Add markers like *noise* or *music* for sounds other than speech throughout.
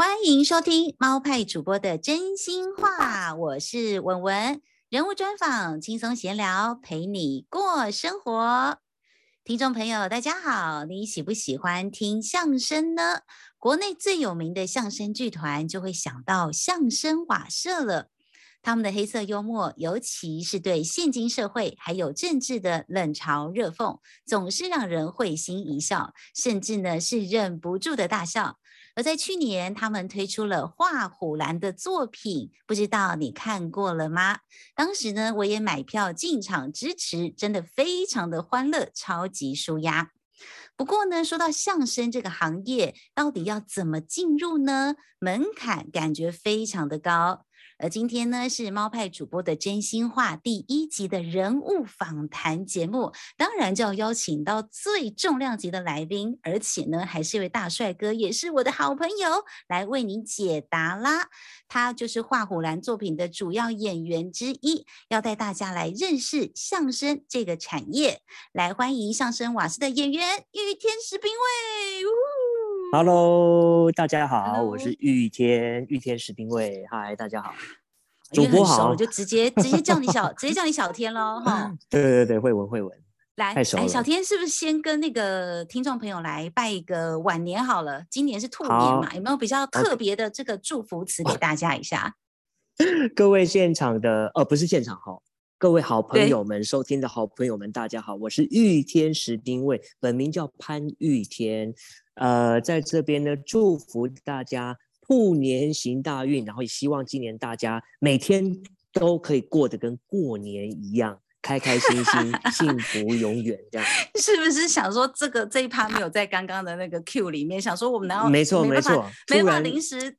欢迎收听猫派主播的真心话，我是文文，人物专访，轻松闲聊，陪你过生活。听众朋友，大家好，你喜不喜欢听相声呢？国内最有名的相声剧团就会想到相声瓦舍了。他们的黑色幽默，尤其是对现今社会还有政治的冷嘲热讽，总是让人会心一笑，甚至呢是忍不住的大笑。而在去年，他们推出了画虎兰的作品，不知道你看过了吗？当时呢，我也买票进场支持，真的非常的欢乐，超级舒压。不过呢，说到相声这个行业，到底要怎么进入呢？门槛感觉非常的高。而今天呢，是猫派主播的真心话第一集的人物访谈节目，当然就要邀请到最重量级的来宾，而且呢，还是一位大帅哥，也是我的好朋友，来为你解答啦。他就是画虎兰作品的主要演员之一，要带大家来认识相声这个产业。来欢迎相声瓦舍的演员喻天石兵卫。Hello，大家好，Hello. 我是玉天，玉天石兵卫。嗨，大家好，主播好，我就直接直接叫你小，直接叫你小天喽，哈。对 *laughs* 对对，慧文慧文，来，太熟了。来，小天是不是先跟那个听众朋友来拜一个晚年好了？今年是兔年嘛，有没有比较特别的这个祝福词给大家一下. *laughs* 各位现场的，呃，不是现场哈。各位好朋友们，收听的好朋友们，大家好，我是玉天石丁卫，本名叫潘玉天，呃，在这边呢，祝福大家兔年行大运，然后也希望今年大家每天都可以过得跟过年一样，开开心心，幸 *laughs* 福永远，这样。*laughs* 是不是想说这个这一趴没有在刚刚的那个 Q 里面？想说我们然后没错没错，没办法临时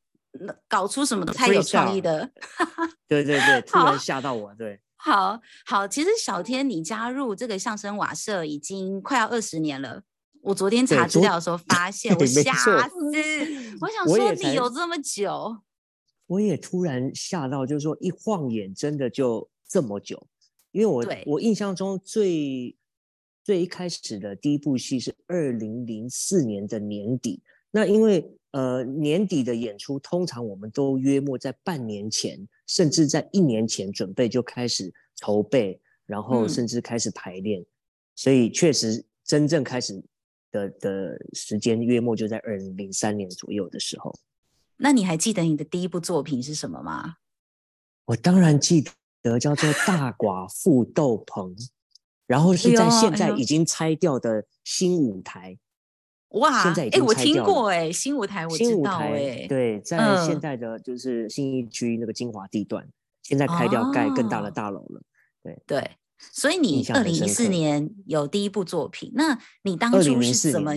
搞出什么太有创意的，*laughs* 对对对，突然吓到我，对。好好，其实小天，你加入这个相声瓦舍已经快要二十年了。我昨天查资料的时候发 *laughs* 现，我吓死！我想说你有这么久，我，我也突然吓到，就是说一晃眼真的就这么久。因为我我印象中最最一开始的第一部戏是二零零四年的年底，那因为。呃，年底的演出通常我们都约莫在半年前，甚至在一年前准备就开始筹备，然后甚至开始排练，嗯、所以确实真正开始的的时间约莫就在二零零三年左右的时候。那你还记得你的第一部作品是什么吗？我当然记得，叫做《大寡妇斗篷》，然后是在现在已经拆掉的新舞台。哇，现在已经拆掉了。哎，我听过哎，新舞台我知道哎，对，在现在的就是新一区那个精华地段，嗯、现在开掉盖更大的大楼了。对对，所以你二零一四年有第一部作品，那你当初是怎么？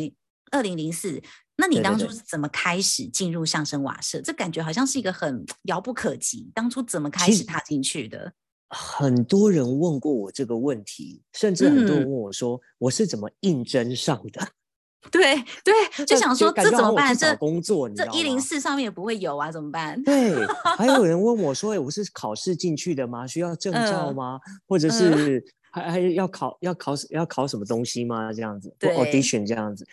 二零零四，那你当初是怎么开始进入相声瓦舍？这感觉好像是一个很遥不可及，当初怎么开始踏进去的？很多人问过我这个问题，甚至很多人问我说，我是怎么应征上的？嗯对对，*laughs* 就想说这怎么办？这工作，这一零四上面也不会有啊，怎么办？*laughs* 对，还有人问我说：“哎，我是考试进去的吗？需要证照吗？嗯、或者是还还要考要考要考什么东西吗？这样子，对，audition 这样子。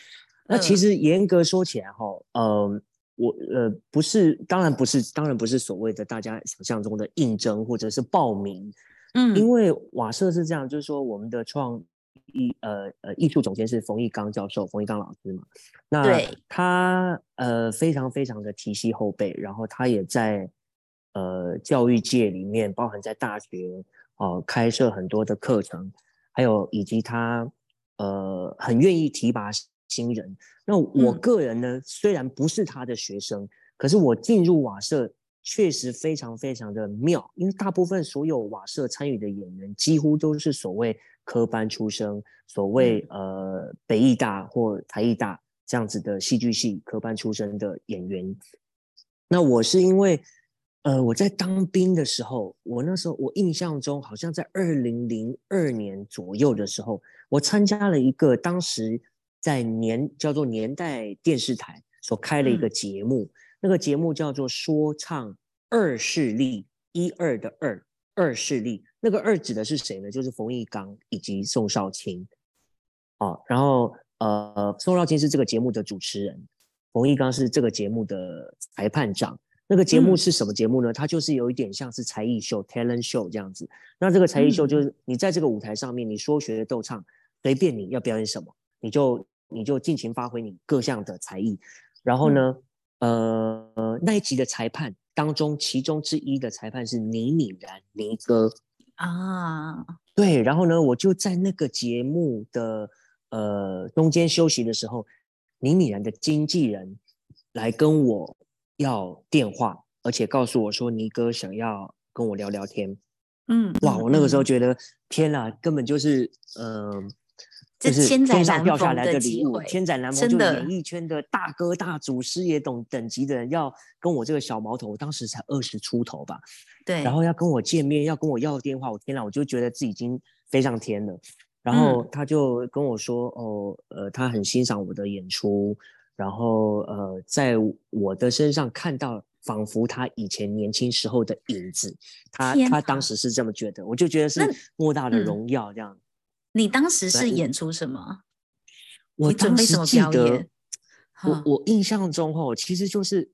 那其实严格说起来，哈，呃，我呃不是，当然不是，当然不是所谓的大家想象中的应征或者是报名。嗯，因为瓦舍是这样，就是说我们的创。艺呃呃，艺术总监是冯玉刚教授，冯玉刚老师嘛。那他呃非常非常的提携后辈，然后他也在呃教育界里面，包含在大学哦、呃、开设很多的课程，还有以及他呃很愿意提拔新人。那我个人呢，嗯、虽然不是他的学生，可是我进入瓦舍确实非常非常的妙，因为大部分所有瓦舍参与的演员几乎都是所谓。科班出身，所谓呃北艺大或台艺大这样子的戏剧系科班出身的演员。那我是因为呃我在当兵的时候，我那时候我印象中好像在二零零二年左右的时候，我参加了一个当时在年叫做年代电视台所开了一个节目，嗯、那个节目叫做说唱二势力，一二的二，二势力。那个二指的是谁呢？就是冯玉刚以及宋少卿，哦，然后呃，宋少卿是这个节目的主持人，冯玉刚是这个节目的裁判长。那个节目是什么节目呢？嗯、它就是有一点像是才艺秀 （talent show） 这样子。那这个才艺秀就是你在这个舞台上面，你说学逗唱，随便你要表演什么，你就你就尽情发挥你各项的才艺。然后呢，嗯、呃，那一集的裁判当中，其中之一的裁判是倪敏然，倪哥啊。对，然后呢，我就在那个节目的呃中间休息的时候，倪敏然的经纪人来跟我。要电话，而且告诉我说倪哥想要跟我聊聊天。嗯，哇，我那个时候觉得、嗯、天哪，根本就是嗯、呃，就是天上掉下来的礼物，千载难逢，就是演艺圈的大哥大祖师爷等等级的人要跟我这个小毛头，我当时才二十出头吧，对，然后要跟我见面，要跟我要电话，我天哪，我就觉得自己已经飞上天了。然后他就跟我说，嗯、哦，呃，他很欣赏我的演出。然后呃，在我的身上看到仿佛他以前年轻时候的影子，他他当时是这么觉得，我就觉得是莫大的荣耀这样。嗯、你当时是演出什么？我当时记得，我我印象中哦，其实就是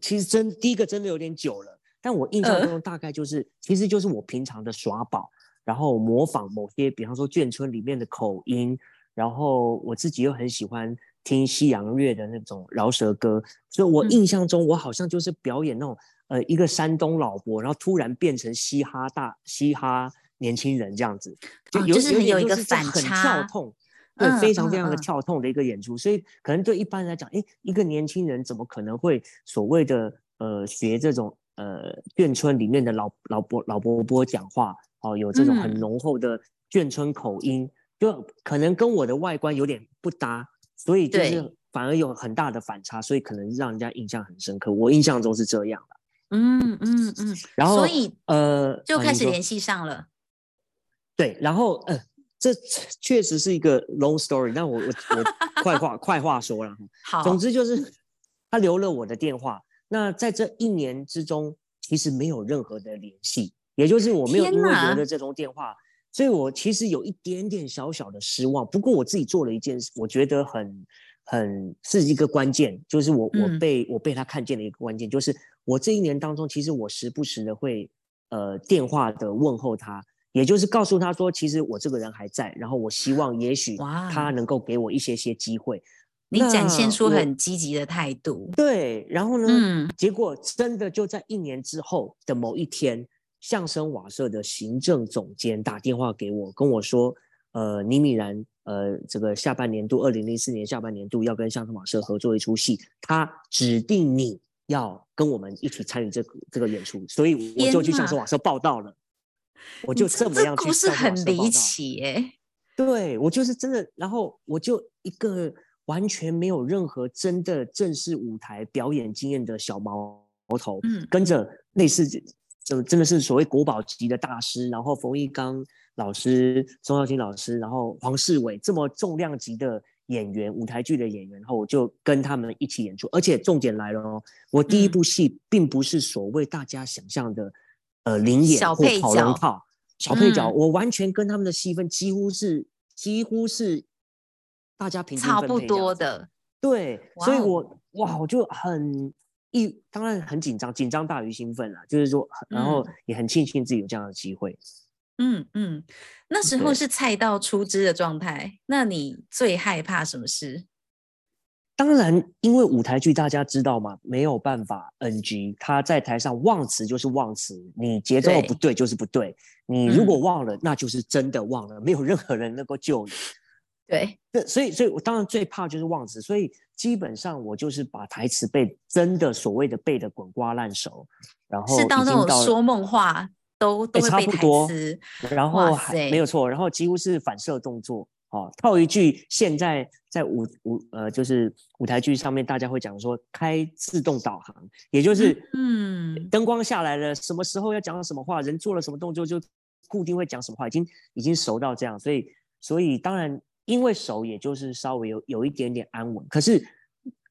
其实真第一个真的有点久了，但我印象中大概就是、呃、其实就是我平常的耍宝，然后模仿某些比方说眷村里面的口音，然后我自己又很喜欢。听西洋乐的那种饶舌歌，所以我印象中我好像就是表演那种、嗯、呃一个山东老伯，然后突然变成嘻哈大嘻哈年轻人这样子，就有、哦就是、有一个反差，很跳痛，对，嗯、非常非常的跳痛的一个演出，嗯、所以可能对一般人来讲，哎，一个年轻人怎么可能会所谓的呃学这种呃眷村里面的老老伯老伯伯讲话，哦，有这种很浓厚的眷村口音，嗯、就可能跟我的外观有点不搭。所以就是反而有很大的反差，所以可能让人家印象很深刻。我印象中是这样的。嗯嗯嗯。然后，所以呃，就开始联系上了。对，然后呃，这确实是一个 long story。那我我我 *laughs* 快话快话说了。好。总之就是他留了我的电话。那在这一年之中，其实没有任何的联系，也就是我没有因为留了这通电话。所以我其实有一点点小小的失望，不过我自己做了一件事，我觉得很很是一个关键，就是我我被、嗯、我被他看见的一个关键，就是我这一年当中，其实我时不时的会呃电话的问候他，也就是告诉他说，其实我这个人还在，然后我希望也许他能够给我一些些机会。你展现出很积极的态度。对，然后呢，嗯、结果真的就在一年之后的某一天。相声瓦舍的行政总监打电话给我，跟我说：“呃，倪敏然，呃，这个下半年度，二零零四年下半年度要跟相声瓦舍合作一出戏，他指定你要跟我们一起参与这个这个演出，所以我就去相声瓦舍报道了。我就这么样去。故事很离奇耶。对，我就是真的，然后我就一个完全没有任何真的正式舞台表演经验的小毛头，嗯，跟着类似。”就真的是所谓国宝级的大师，然后冯玉刚老师、钟少卿老师，然后黄世伟这么重量级的演员，舞台剧的演员，然后我就跟他们一起演出。而且重点来了哦，我第一部戏并不是所谓大家想象的，嗯、呃，临演或跑龙套小配角，小配角，我完全跟他们的戏份几乎是几乎是大家平均差不多的。对，所以我哇，我就很。一当然很紧张，紧张大于兴奋了。就是说，然后也很庆幸自己有这样的机会。嗯嗯，那时候是菜到出汁的状态。那你最害怕什么事？当然，因为舞台剧大家知道吗？没有办法 NG。他在台上忘词就是忘词，你节奏不对就是不对。对你如果忘了，嗯、那就是真的忘了，没有任何人能够救你。*laughs* 对，对，所以，所以我当然最怕就是忘词，所以基本上我就是把台词背真的所谓的背的滚瓜烂熟，然后是到那种说梦话都都会背台词，差不多，然后还没有错，然后几乎是反射动作，哦，套一句现在在舞舞呃就是舞台剧上面大家会讲说开自动导航，也就是嗯灯光下来了，什么时候要讲什么话，人做了什么动作就固定会讲什么话，已经已经熟到这样，所以所以当然。因为熟，也就是稍微有有一点点安稳。可是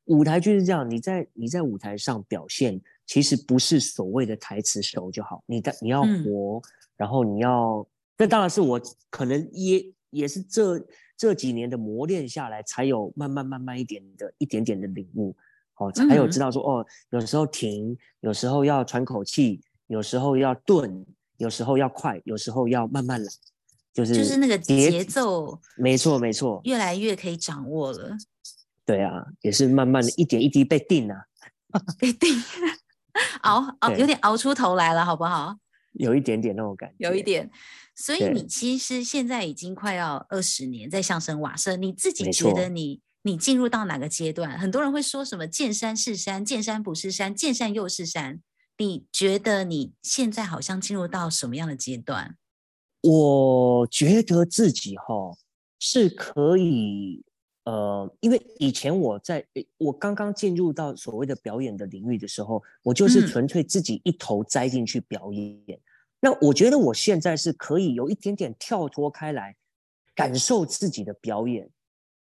舞台剧是这样，你在你在舞台上表现，其实不是所谓的台词熟就好，你的你要活，嗯、然后你要，这当然是我可能也也是这这几年的磨练下来，才有慢慢慢慢一点的一点点的领悟。哦，才有知道说哦，有时候停，有时候要喘口气，有时候要顿，有时候要快，有时候要慢慢来，就是就是那个节奏，没错没错，越来越可以掌握了。对啊，也是慢慢的一点一滴被定了，*laughs* 被定，*laughs* 熬熬有点熬出头来了，好不好？有一点点那种感觉，有一点。所以你其实现在已经快要二十年在相声瓦舍，你自己觉得你你进入到哪个阶段？很多人会说什么“见山是山，见山不是山，见山又是山”。你觉得你现在好像进入到什么样的阶段？我觉得自己哈是可以，呃，因为以前我在我刚刚进入到所谓的表演的领域的时候，我就是纯粹自己一头栽进去表演。嗯那我觉得我现在是可以有一点点跳脱开来，感受自己的表演，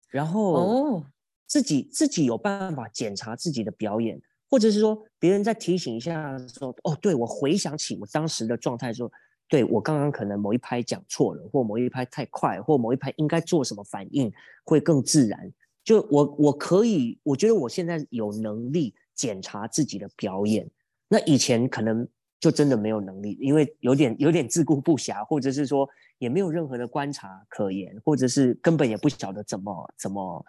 然后自己、oh. 自己有办法检查自己的表演，或者是说别人再提醒一下说，哦，对，我回想起我当时的状态说，对，我刚刚可能某一拍讲错了，或某一拍太快，或某一拍应该做什么反应会更自然。就我我可以，我觉得我现在有能力检查自己的表演。那以前可能。就真的没有能力，因为有点有点自顾不暇，或者是说也没有任何的观察可言，或者是根本也不晓得怎么怎么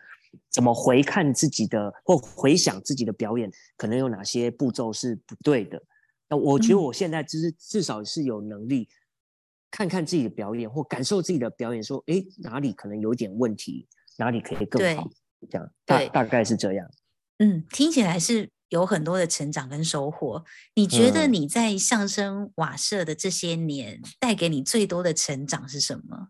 怎么回看自己的或回想自己的表演，可能有哪些步骤是不对的。那我觉得我现在就是至少是有能力看看自己的表演，或感受自己的表演，说，诶，哪里可能有点问题，哪里可以更好，这样大大概是这样。嗯，听起来是。有很多的成长跟收获，你觉得你在相声瓦舍的这些年带给你最多的成长是什么？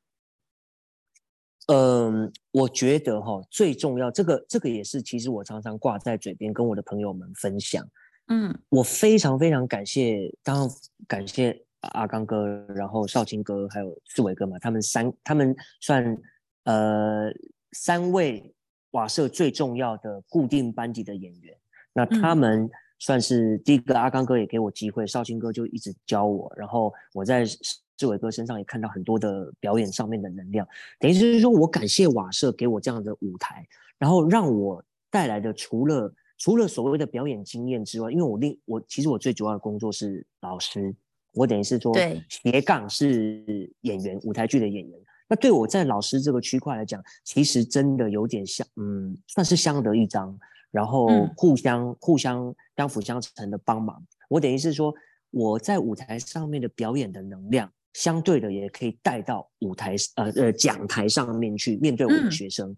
嗯，我觉得哈，最重要，这个这个也是，其实我常常挂在嘴边跟我的朋友们分享。嗯，我非常非常感谢，当然感谢阿刚哥，然后少卿哥，还有四维哥嘛，他们三，他们算呃三位瓦舍最重要的固定班底的演员。那他们算是第一个，阿刚哥也给我机会，少卿哥就一直教我，然后我在志伟哥身上也看到很多的表演上面的能量。等于就是说我感谢瓦舍给我这样的舞台，然后让我带来的除了除了所谓的表演经验之外，因为我另我其实我最主要的工作是老师，我等于是说斜杠是演员，舞台剧的演员。那对我在老师这个区块来讲，其实真的有点像，嗯，算是相得益彰。然后互相、嗯、互相相辅相成的帮忙，我等于是说我在舞台上面的表演的能量，相对的也可以带到舞台呃呃讲台上面去面对我的学生。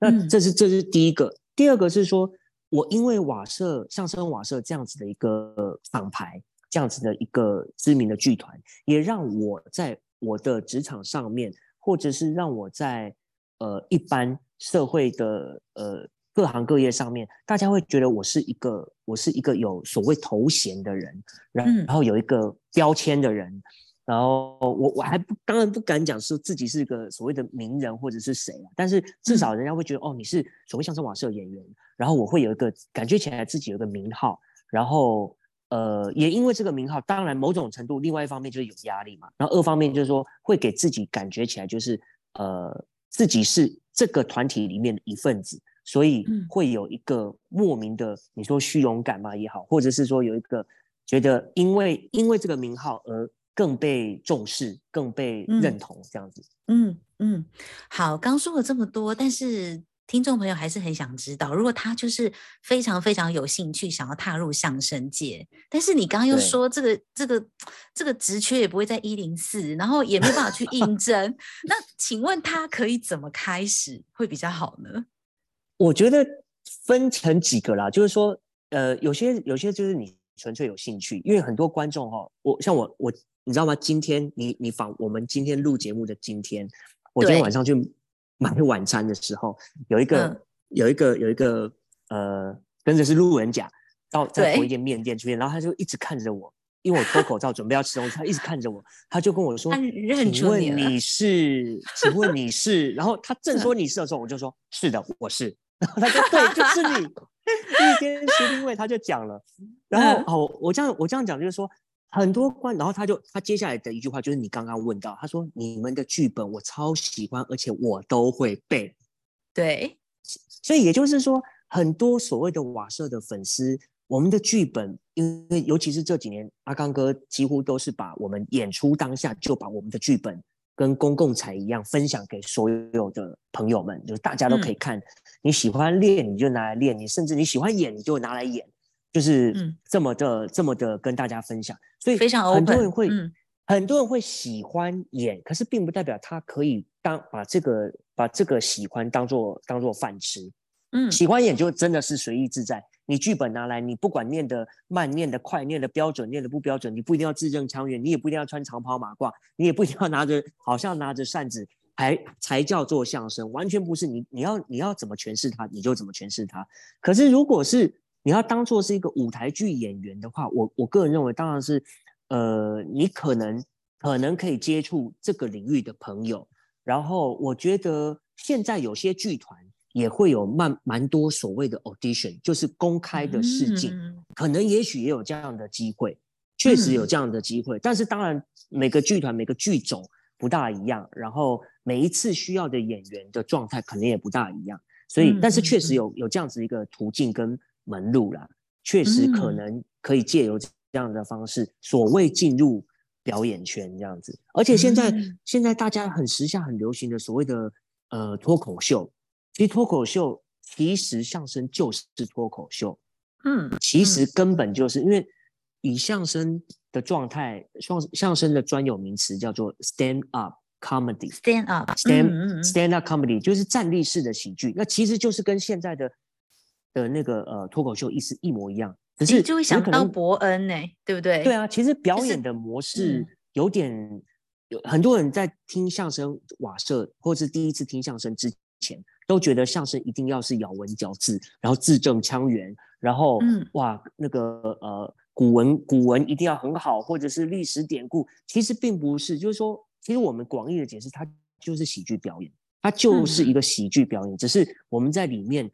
嗯、那这是这是第一个，第二个是说我因为瓦舍相声瓦舍这样子的一个厂牌，这样子的一个知名的剧团，也让我在我的职场上面，或者是让我在呃一般社会的呃。各行各业上面，大家会觉得我是一个，我是一个有所谓头衔的人，然后有一个标签的人，嗯、然后我我还不当然不敢讲说自己是一个所谓的名人或者是谁，但是至少人家会觉得、嗯、哦，你是所谓相声瓦舍演员，然后我会有一个感觉起来自己有一个名号，然后呃，也因为这个名号，当然某种程度，另外一方面就是有压力嘛，然后二方面就是说会给自己感觉起来就是呃自己是这个团体里面的一份子。所以会有一个莫名的，你说虚荣感嘛也好，或者是说有一个觉得因为因为这个名号而更被重视、更被认同这样子。嗯嗯，好，刚说了这么多，但是听众朋友还是很想知道，如果他就是非常非常有兴趣想要踏入相声界，但是你刚刚又说这个这个这个职缺也不会在一零四，然后也没办法去应 *laughs* 征，那请问他可以怎么开始会比较好呢？我觉得分成几个啦，就是说，呃，有些有些就是你纯粹有兴趣，因为很多观众哈、哦，我像我我，你知道吗？今天你你访我们今天录节目的今天，我今天晚上去买晚餐的时候，有一个、嗯、有一个有一个呃，跟着是路人甲到在同一间面店出现，然后他就一直看着我，因为我脱口罩准备要吃东西，他一直看着我，他就跟我说：“认请问你是？请问你是？”然后他正说你是的时候，我就说：“是的，我是。”然后他就对，就是你，一天徐定位他就讲了，然后哦，我这样我这样讲就是说很多关，然后他就他接下来的一句话就是你刚刚问到，他说你们的剧本我超喜欢，而且我都会背，对，所以也就是说很多所谓的瓦舍的粉丝，我们的剧本，因为尤其是这几年，阿刚哥几乎都是把我们演出当下就把我们的剧本跟公共财一样分享给所有的朋友们，就是大家都可以看。嗯、你喜欢练你就拿来练，你甚至你喜欢演你就拿来演，就是这么的、嗯、这么的跟大家分享。所以非常很多人会、嗯、很多人会喜欢演，可是并不代表他可以当把这个把这个喜欢当做当做饭吃。嗯，喜欢演就真的是随意自在。你剧本拿来，你不管念的慢、念的快、念的标准、念的不标准，你不一定要字正腔圆，你也不一定要穿长袍马褂，你也不一定要拿着好像拿着扇子，还才叫做相声，完全不是。你你要你要怎么诠释它，你就怎么诠释它。可是如果是你要当做是一个舞台剧演员的话，我我个人认为，当然是，呃，你可能可能可以接触这个领域的朋友，然后我觉得现在有些剧团。也会有蛮蛮多所谓的 audition，就是公开的试镜，嗯、可能也许也有这样的机会，确实有这样的机会。嗯、但是当然，每个剧团每个剧种不大一样，然后每一次需要的演员的状态可能也不大一样，所以，嗯、但是确实有有这样子一个途径跟门路啦，确实可能可以借由这样的方式，所谓进入表演圈这样子。而且现在、嗯、现在大家很时下很流行的所谓的呃脱口秀。其实脱口秀，其实相声就是脱口秀，嗯，其实根本就是因为以相声的状态，相相声的专有名词叫做 stand up comedy，stand up，stand stand up comedy 就是站立式的喜剧，那其实就是跟现在的的那个呃脱口秀意思一模一样，只是就会想到伯恩呢，对不对？对啊，其实表演的模式有点有很多人在听相声瓦舍，或是第一次听相声之前。都觉得相声一定要是咬文嚼字，然后字正腔圆，然后、嗯、哇，那个呃古文古文一定要很好，或者是历史典故，其实并不是，就是说，其实我们广义的解释，它就是喜剧表演，它就是一个喜剧表演，嗯、只是我们在里面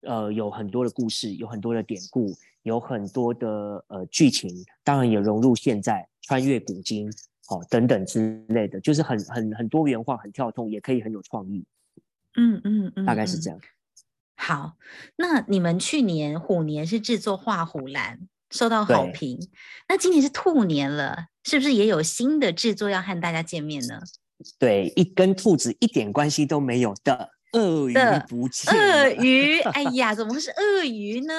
呃有很多的故事，有很多的典故，有很多的呃剧情，当然也融入现在，穿越古今，哦等等之类的，就是很很很多元化，很跳动，也可以很有创意。嗯嗯嗯，大概是这样。好，那你们去年虎年是制作画虎蓝，受到好评。那今年是兔年了，是不是也有新的制作要和大家见面呢？对，一跟兔子一点关系都没有的鳄鱼不见了。鳄鱼，哎 *laughs* 呀，怎么会是鳄鱼呢？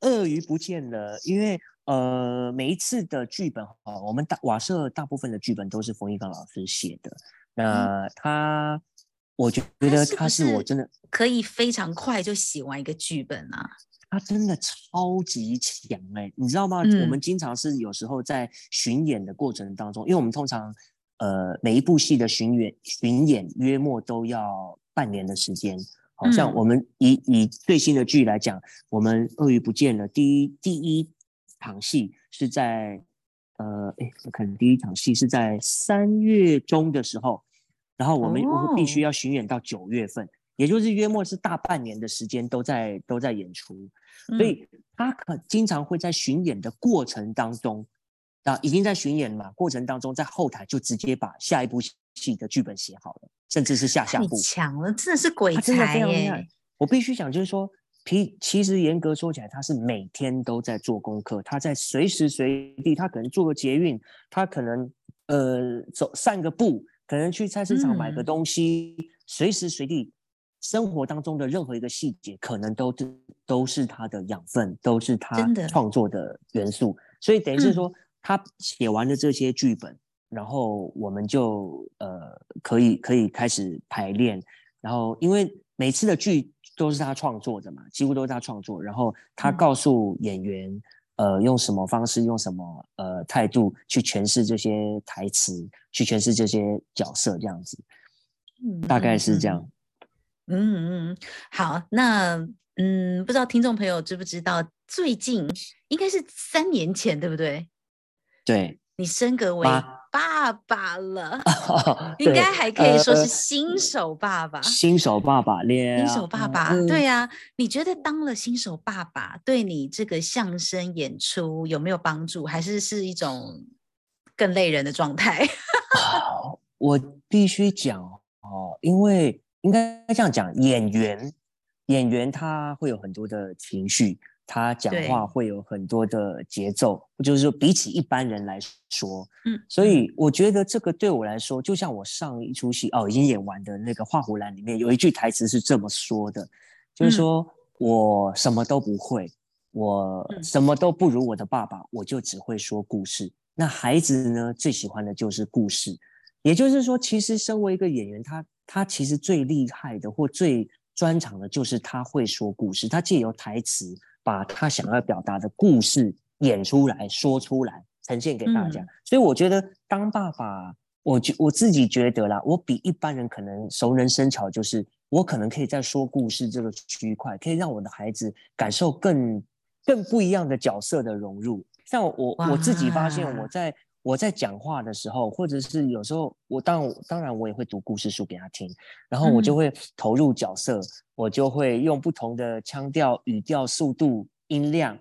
鳄鱼不见了，因为呃，每一次的剧本啊，我们大瓦舍大部分的剧本都是冯一刚老师写的，那他。嗯我觉得他是我真的可以非常快就写完一个剧本啊！他真的超级强哎、欸，你知道吗？嗯、我们经常是有时候在巡演的过程当中，因为我们通常呃每一部戏的巡演巡演约莫都要半年的时间。好像我们以以最新的剧来讲，我们鳄鱼不见了，第一第一场戏是在呃哎，可能第一场戏是在三月中的时候。然后我们必须要巡演到九月份，oh. 也就是约莫是大半年的时间都在都在演出，嗯、所以他可经常会在巡演的过程当中，啊，已经在巡演嘛，过程当中在后台就直接把下一部戏的剧本写好了，甚至是下下部。强了，真的是鬼才耶！我必须讲，就是说，其其实严格说起来，他是每天都在做功课，他在随时随地，他可能做个捷运，他可能呃走散个步。可能去菜市场买个东西，嗯、随时随地生活当中的任何一个细节，可能都都是他的养分，都是他创作的元素。所以等于是说，嗯、他写完了这些剧本，然后我们就呃可以可以开始排练。然后因为每次的剧都是他创作的嘛，几乎都是他创作。然后他告诉演员。嗯呃，用什么方式，用什么呃态度去诠释这些台词，去诠释这些角色，这样子，嗯，大概是这样。嗯嗯嗯，好，那嗯，不知道听众朋友知不知道，最近应该是三年前，对不对？对，你升格为。爸爸了，*laughs* 哦、应该还可以说是新手爸爸。呃、新手爸爸练，新手爸爸，*laughs* 嗯、对呀、啊。你觉得当了新手爸爸，对你这个相声演出有没有帮助，还是是一种更累人的状态？*laughs* 哦、我必须讲哦，因为应该这样讲，演员演员他会有很多的情绪，他讲话会有很多的节奏，就是说比起一般人来说，嗯，所以我觉得这个对我来说，就像我上一出戏哦，已经演完的那个《画虎兰》里面有一句台词是这么说的，就是说、嗯、我什么都不会，我什么都不如我的爸爸，我就只会说故事。那孩子呢，最喜欢的就是故事。也就是说，其实身为一个演员，他他其实最厉害的或最专长的，就是他会说故事。他借由台词，把他想要表达的故事演出来说出来，呈现给大家。嗯、所以我觉得当爸爸，我觉我自己觉得啦，我比一般人可能熟能生巧，就是我可能可以在说故事这个区块，可以让我的孩子感受更更不一样的角色的融入。像我我自己发现我在。我在讲话的时候，或者是有时候，我当当然我也会读故事书给他听，然后我就会投入角色，嗯、我就会用不同的腔调、语调、速度、音量，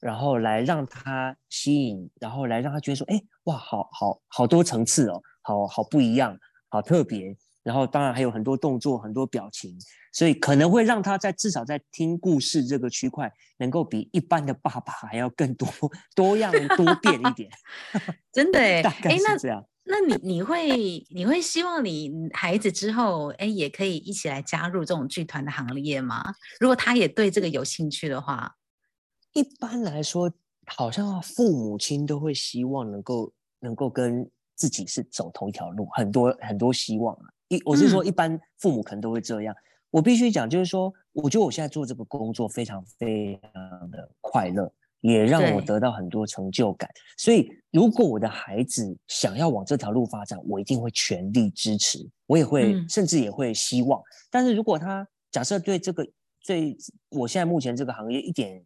然后来让他吸引，然后来让他觉得说，哎，哇，好好好多层次哦，好好不一样，好特别。然后当然还有很多动作、很多表情，所以可能会让他在至少在听故事这个区块，能够比一般的爸爸还要更多多样多变一点。*laughs* 真的哎，大概是这样。那，那你你会你会希望你孩子之后哎也可以一起来加入这种剧团的行列吗？如果他也对这个有兴趣的话，一般来说，好像父母亲都会希望能够能够跟自己是走同一条路，很多很多希望啊。一我是说，一般父母可能都会这样。嗯、我必须讲，就是说，我觉得我现在做这个工作非常非常的快乐，也让我得到很多成就感。所以，如果我的孩子想要往这条路发展，我一定会全力支持，我也会、嗯、甚至也会希望。但是如果他假设对这个对我现在目前这个行业一点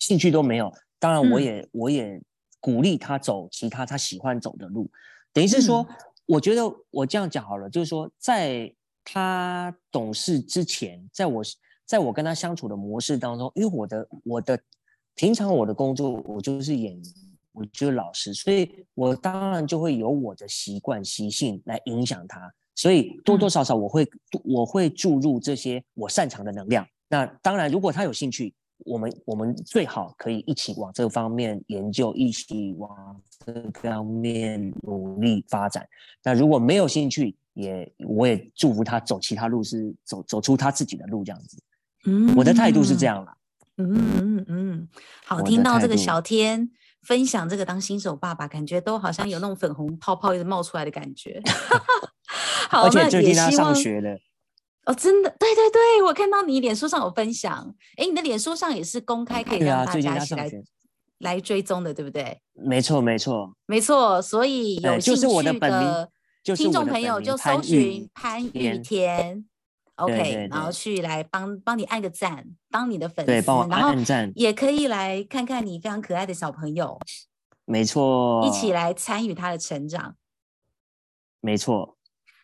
兴趣都没有，当然我也、嗯、我也鼓励他走其他他喜欢走的路，等于是说。嗯我觉得我这样讲好了，就是说，在他懂事之前，在我在我跟他相处的模式当中，因为我的我的平常我的工作我就是演，我就是老师，所以我当然就会有我的习惯习性来影响他，所以多多少少我会我会注入这些我擅长的能量。那当然，如果他有兴趣。我们我们最好可以一起往这方面研究，一起往这方面努力发展。那如果没有兴趣，也我也祝福他走其他路，是走走出他自己的路这样子。嗯，我的态度是这样啦。嗯嗯嗯，好，听到这个小天分享这个当新手爸爸，感觉都好像有那种粉红泡泡一直冒出来的感觉。*laughs* 好，而且最近他上学了。哦，真的，对对对，我看到你脸书上有分享，哎，你的脸书上也是公开，可以让大家一起来来追踪的，对不对？没错，没错，没错。所以有兴趣的听众朋友就搜寻潘玉田，OK，然后去来帮帮你按个赞，当你的粉丝，对，帮我按赞，也可以来看看你非常可爱的小朋友，没错，一起来参与他的成长，没错。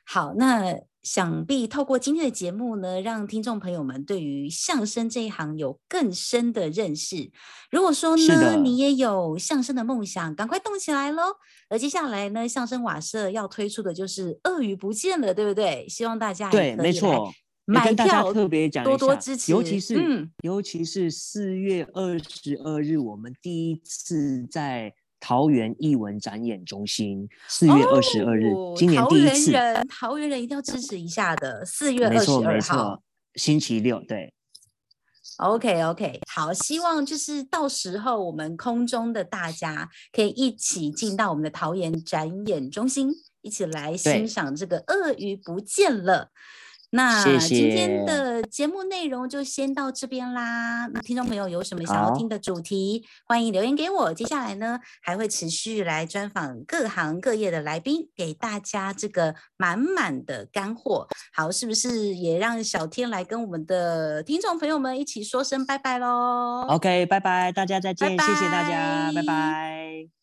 好，那。想必透过今天的节目呢，让听众朋友们对于相声这一行有更深的认识。如果说呢，你也有相声的梦想，赶快动起来喽！而接下来呢，相声瓦舍要推出的就是《鳄鱼不见了》，对不对？希望大家对，没错，买票特别讲，多多支持，尤其是、嗯、尤其是四月二十二日，我们第一次在。桃园艺文展演中心，四月二十二日，哦，今年第一次。桃园人，桃园人一定要支持一下的。四月二十二号，星期六，对。OK OK，好，希望就是到时候我们空中的大家可以一起进到我们的桃园展演中心，一起来欣赏这个鳄鱼不见了。那今天的节目内容就先到这边啦。那听众朋友有什么想要听的主题，欢迎留言给我。接下来呢，还会持续来专访各行各业的来宾，给大家这个满满的干货。好，是不是也让小天来跟我们的听众朋友们一起说声拜拜喽？OK，拜拜，大家再见，谢谢大家，拜拜。